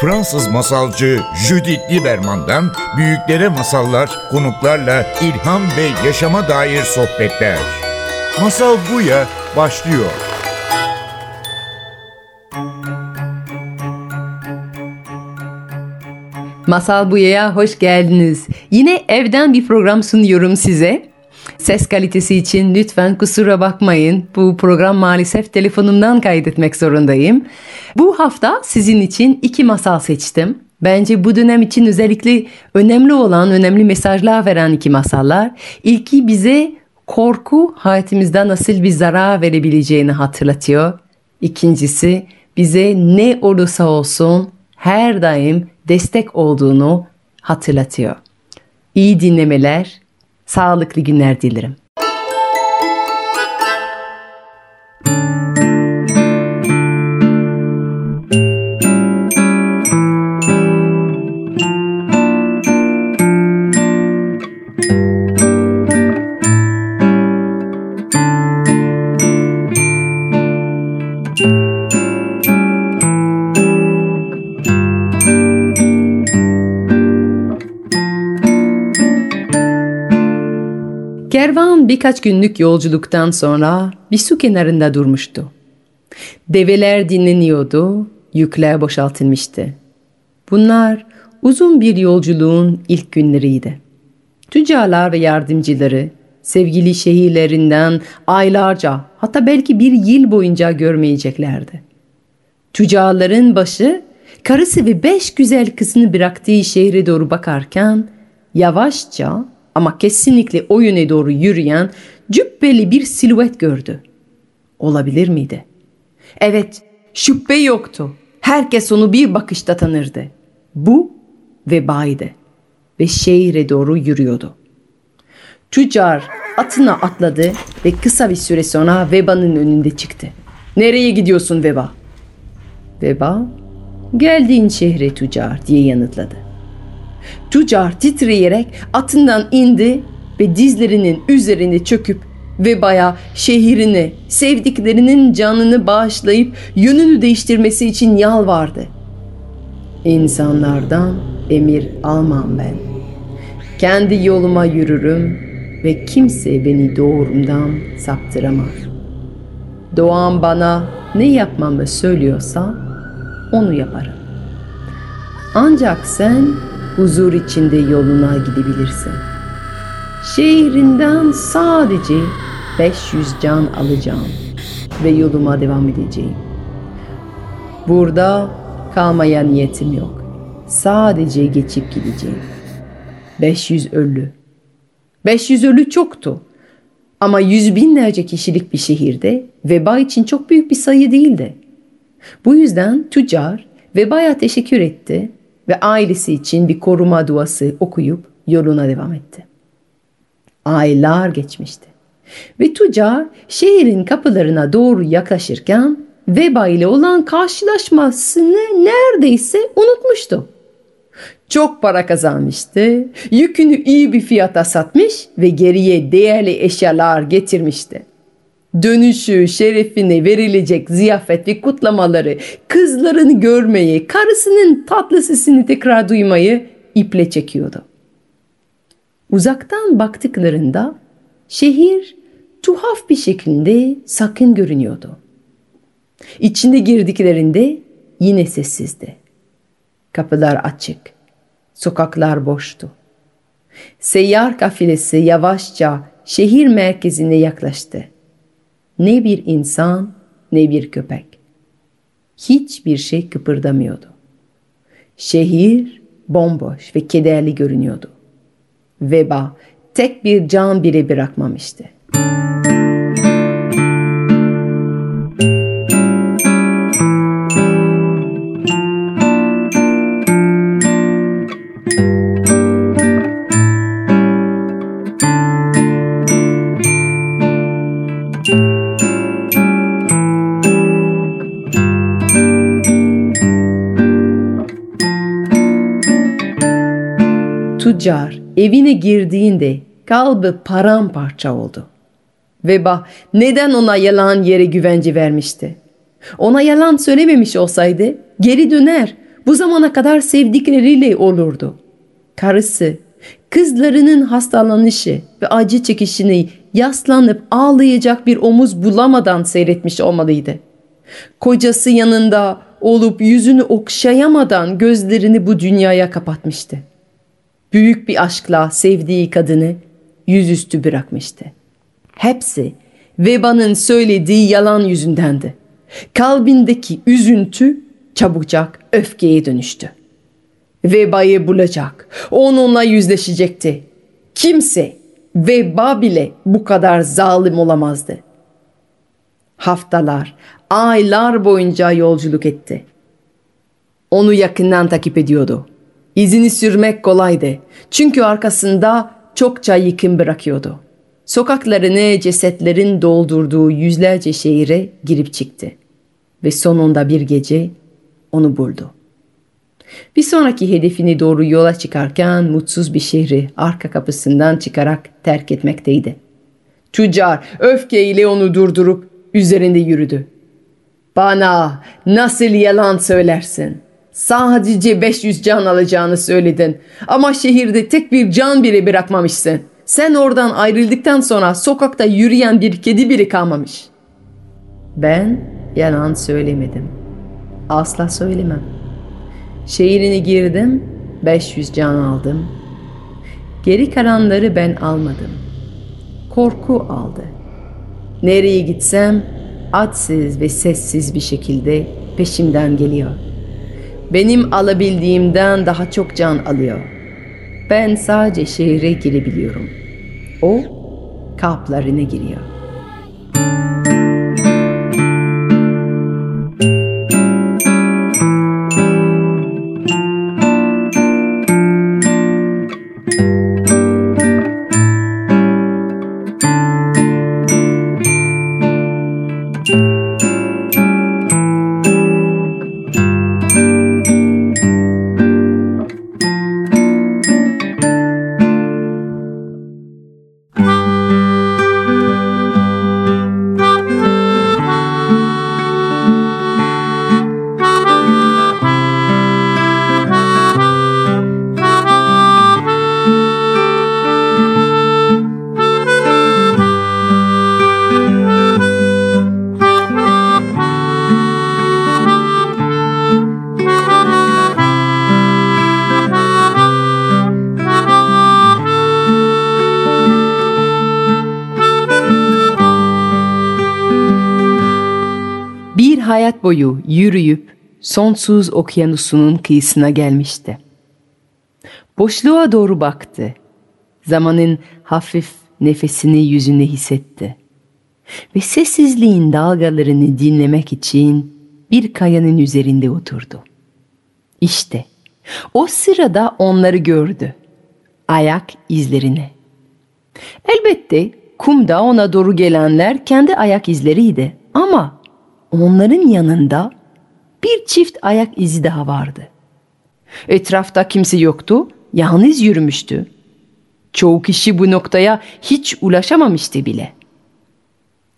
Fransız masalcı Judith Lieberman'dan büyüklere masallar, konuklarla ilham ve yaşama dair sohbetler. Masal Buya başlıyor. Masal Buya'ya hoş geldiniz. Yine evden bir program sunuyorum size. Ses kalitesi için lütfen kusura bakmayın. Bu program maalesef telefonumdan kaydetmek zorundayım. Bu hafta sizin için iki masal seçtim. Bence bu dönem için özellikle önemli olan, önemli mesajlar veren iki masallar. İlki bize korku hayatımızda nasıl bir zarar verebileceğini hatırlatıyor. İkincisi bize ne olursa olsun her daim destek olduğunu hatırlatıyor. İyi dinlemeler, sağlıklı günler dilerim. Birkaç günlük yolculuktan sonra bir su kenarında durmuştu. Develer dinleniyordu, yükler boşaltılmıştı. Bunlar uzun bir yolculuğun ilk günleriydi. Tüccarlar ve yardımcıları sevgili şehirlerinden aylarca hatta belki bir yıl boyunca görmeyeceklerdi. Tüccarların başı karısı ve beş güzel kızını bıraktığı şehre doğru bakarken yavaşça ama kesinlikle o yöne doğru yürüyen cübbeli bir silüet gördü. Olabilir miydi? Evet, şüphe yoktu. Herkes onu bir bakışta tanırdı. Bu vebaydı ve şehre doğru yürüyordu. Tüccar atına atladı ve kısa bir süre sonra Veba'nın önünde çıktı. Nereye gidiyorsun Veba? Veba, geldiğin şehre tüccar diye yanıtladı. Tüccar titreyerek atından indi ve dizlerinin üzerine çöküp ve baya şehrini, sevdiklerinin canını bağışlayıp yönünü değiştirmesi için yalvardı. İnsanlardan emir almam ben. Kendi yoluma yürürüm ve kimse beni doğrumdan saptıramaz. Doğan bana ne yapmamı söylüyorsa onu yaparım. Ancak sen huzur içinde yoluna gidebilirsin. Şehrinden sadece 500 can alacağım ve yoluma devam edeceğim. Burada kalmaya niyetim yok. Sadece geçip gideceğim. 500 ölü. 500 ölü çoktu. Ama yüz binlerce kişilik bir şehirde veba için çok büyük bir sayı değildi. Bu yüzden tüccar vebaya teşekkür etti ve ailesi için bir koruma duası okuyup yoluna devam etti. Aylar geçmişti ve tüccar şehrin kapılarına doğru yaklaşırken veba ile olan karşılaşmasını neredeyse unutmuştu. Çok para kazanmıştı, yükünü iyi bir fiyata satmış ve geriye değerli eşyalar getirmişti dönüşü, şerefine verilecek ziyafet ve kutlamaları, kızlarını görmeyi, karısının tatlı sesini tekrar duymayı iple çekiyordu. Uzaktan baktıklarında şehir tuhaf bir şekilde sakın görünüyordu. İçinde girdiklerinde yine sessizdi. Kapılar açık, sokaklar boştu. Seyyar kafilesi yavaşça şehir merkezine yaklaştı ne bir insan ne bir köpek. Hiçbir şey kıpırdamıyordu. Şehir bomboş ve kederli görünüyordu. Veba tek bir can bile bırakmamıştı. Tüccar evine girdiğinde kalbi paramparça oldu. Veba neden ona yalan yere güvence vermişti? Ona yalan söylememiş olsaydı geri döner bu zamana kadar sevdikleriyle olurdu. Karısı, kızlarının hastalanışı ve acı çekişini yaslanıp ağlayacak bir omuz bulamadan seyretmiş olmalıydı. Kocası yanında olup yüzünü okşayamadan gözlerini bu dünyaya kapatmıştı. Büyük bir aşkla sevdiği kadını yüzüstü bırakmıştı. Hepsi Veba'nın söylediği yalan yüzündendi. Kalbindeki üzüntü çabucak öfkeye dönüştü. Veba'yı bulacak, onunla yüzleşecekti. Kimse veba bile bu kadar zalim olamazdı. Haftalar, aylar boyunca yolculuk etti. Onu yakından takip ediyordu. İzini sürmek kolaydı. Çünkü arkasında çokça yıkım bırakıyordu. Sokaklarını cesetlerin doldurduğu yüzlerce şehire girip çıktı. Ve sonunda bir gece onu buldu. Bir sonraki hedefini doğru yola çıkarken mutsuz bir şehri arka kapısından çıkarak terk etmekteydi. Tüccar öfkeyle onu durdurup üzerinde yürüdü. Bana nasıl yalan söylersin? Sadece 500 can alacağını söyledin ama şehirde tek bir can bile bırakmamışsın. Sen oradan ayrıldıktan sonra sokakta yürüyen bir kedi biri kalmamış. Ben yalan söylemedim. Asla söylemem. Şehrine girdim, 500 can aldım. Geri kalanları ben almadım. Korku aldı. Nereye gitsem adsız ve sessiz bir şekilde peşimden geliyor. Benim alabildiğimden daha çok can alıyor. Ben sadece şehre girebiliyorum. O kaplarına giriyor. Hayat boyu yürüyüp sonsuz okyanusunun kıyısına gelmişti. Boşluğa doğru baktı. Zamanın hafif nefesini yüzünde hissetti. Ve sessizliğin dalgalarını dinlemek için bir kayanın üzerinde oturdu. İşte o sırada onları gördü. Ayak izlerini. Elbette kumda ona doğru gelenler kendi ayak izleriydi ama onların yanında bir çift ayak izi daha vardı. Etrafta kimse yoktu, yalnız yürümüştü. Çoğu kişi bu noktaya hiç ulaşamamıştı bile.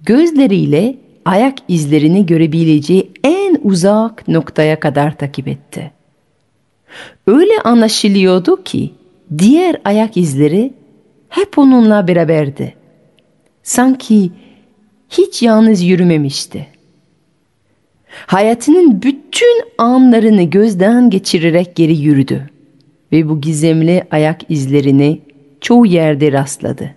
Gözleriyle ayak izlerini görebileceği en uzak noktaya kadar takip etti. Öyle anlaşılıyordu ki diğer ayak izleri hep onunla beraberdi. Sanki hiç yalnız yürümemişti. Hayatının bütün anlarını gözden geçirerek geri yürüdü ve bu gizemli ayak izlerini çoğu yerde rastladı.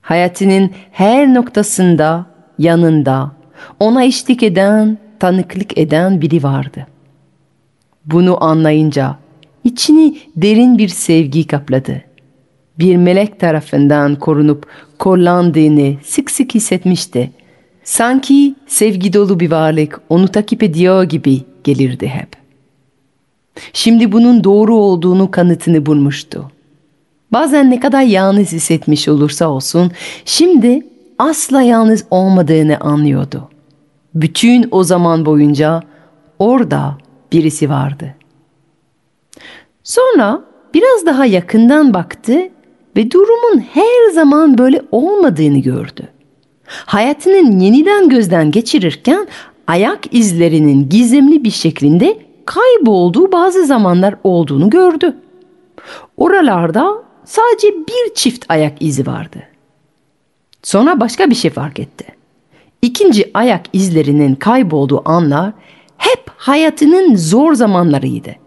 Hayatının her noktasında, yanında ona eşlik eden, tanıklık eden biri vardı. Bunu anlayınca içini derin bir sevgi kapladı. Bir melek tarafından korunup kollandığını sık sık hissetmişti. Sanki sevgi dolu bir varlık onu takip ediyor gibi gelirdi hep. Şimdi bunun doğru olduğunu kanıtını bulmuştu. Bazen ne kadar yalnız hissetmiş olursa olsun şimdi asla yalnız olmadığını anlıyordu. Bütün o zaman boyunca orada birisi vardı. Sonra biraz daha yakından baktı ve durumun her zaman böyle olmadığını gördü. Hayatının yeniden gözden geçirirken ayak izlerinin gizemli bir şeklinde kaybolduğu bazı zamanlar olduğunu gördü. Oralarda sadece bir çift ayak izi vardı. Sonra başka bir şey fark etti. İkinci ayak izlerinin kaybolduğu anlar hep hayatının zor zamanlarıydı.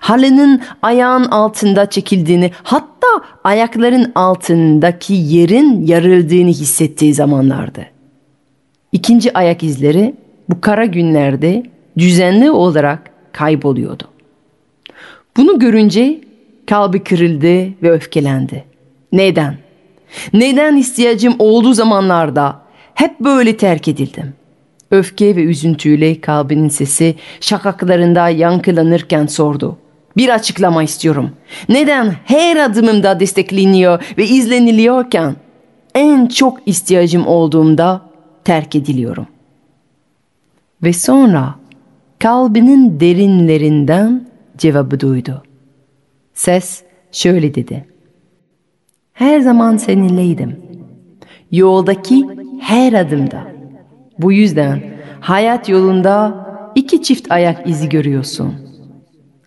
Halının ayağın altında çekildiğini hatta ayakların altındaki yerin yarıldığını hissettiği zamanlardı. İkinci ayak izleri bu kara günlerde düzenli olarak kayboluyordu. Bunu görünce kalbi kırıldı ve öfkelendi. Neden? Neden ihtiyacım olduğu zamanlarda hep böyle terk edildim? Öfke ve üzüntüyle kalbinin sesi şakaklarında yankılanırken sordu. Bir açıklama istiyorum. Neden her adımımda destekleniyor ve izleniliyorken en çok ihtiyacım olduğumda terk ediliyorum? Ve sonra kalbinin derinlerinden cevabı duydu. Ses şöyle dedi. Her zaman seninleydim. Yoldaki her adımda. Bu yüzden hayat yolunda iki çift ayak izi görüyorsun.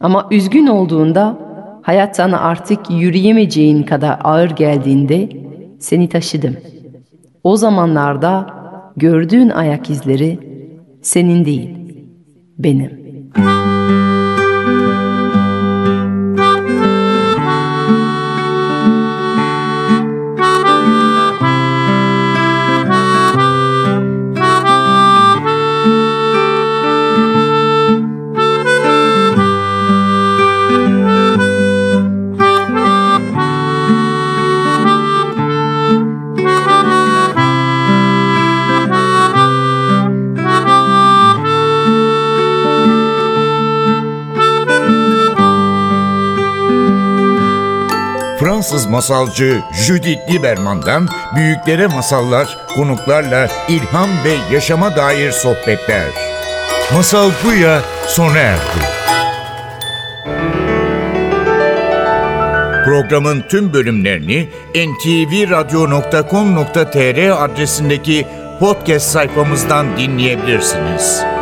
Ama üzgün olduğunda hayat sana artık yürüyemeyeceğin kadar ağır geldiğinde seni taşıdım. O zamanlarda gördüğün ayak izleri senin değil, benim. Masalcı Judith Lieberman'dan büyüklere masallar, konuklarla ilham ve yaşama dair sohbetler. Masal Buya sona erdi. Programın tüm bölümlerini ntvradio.com.tr adresindeki podcast sayfamızdan dinleyebilirsiniz.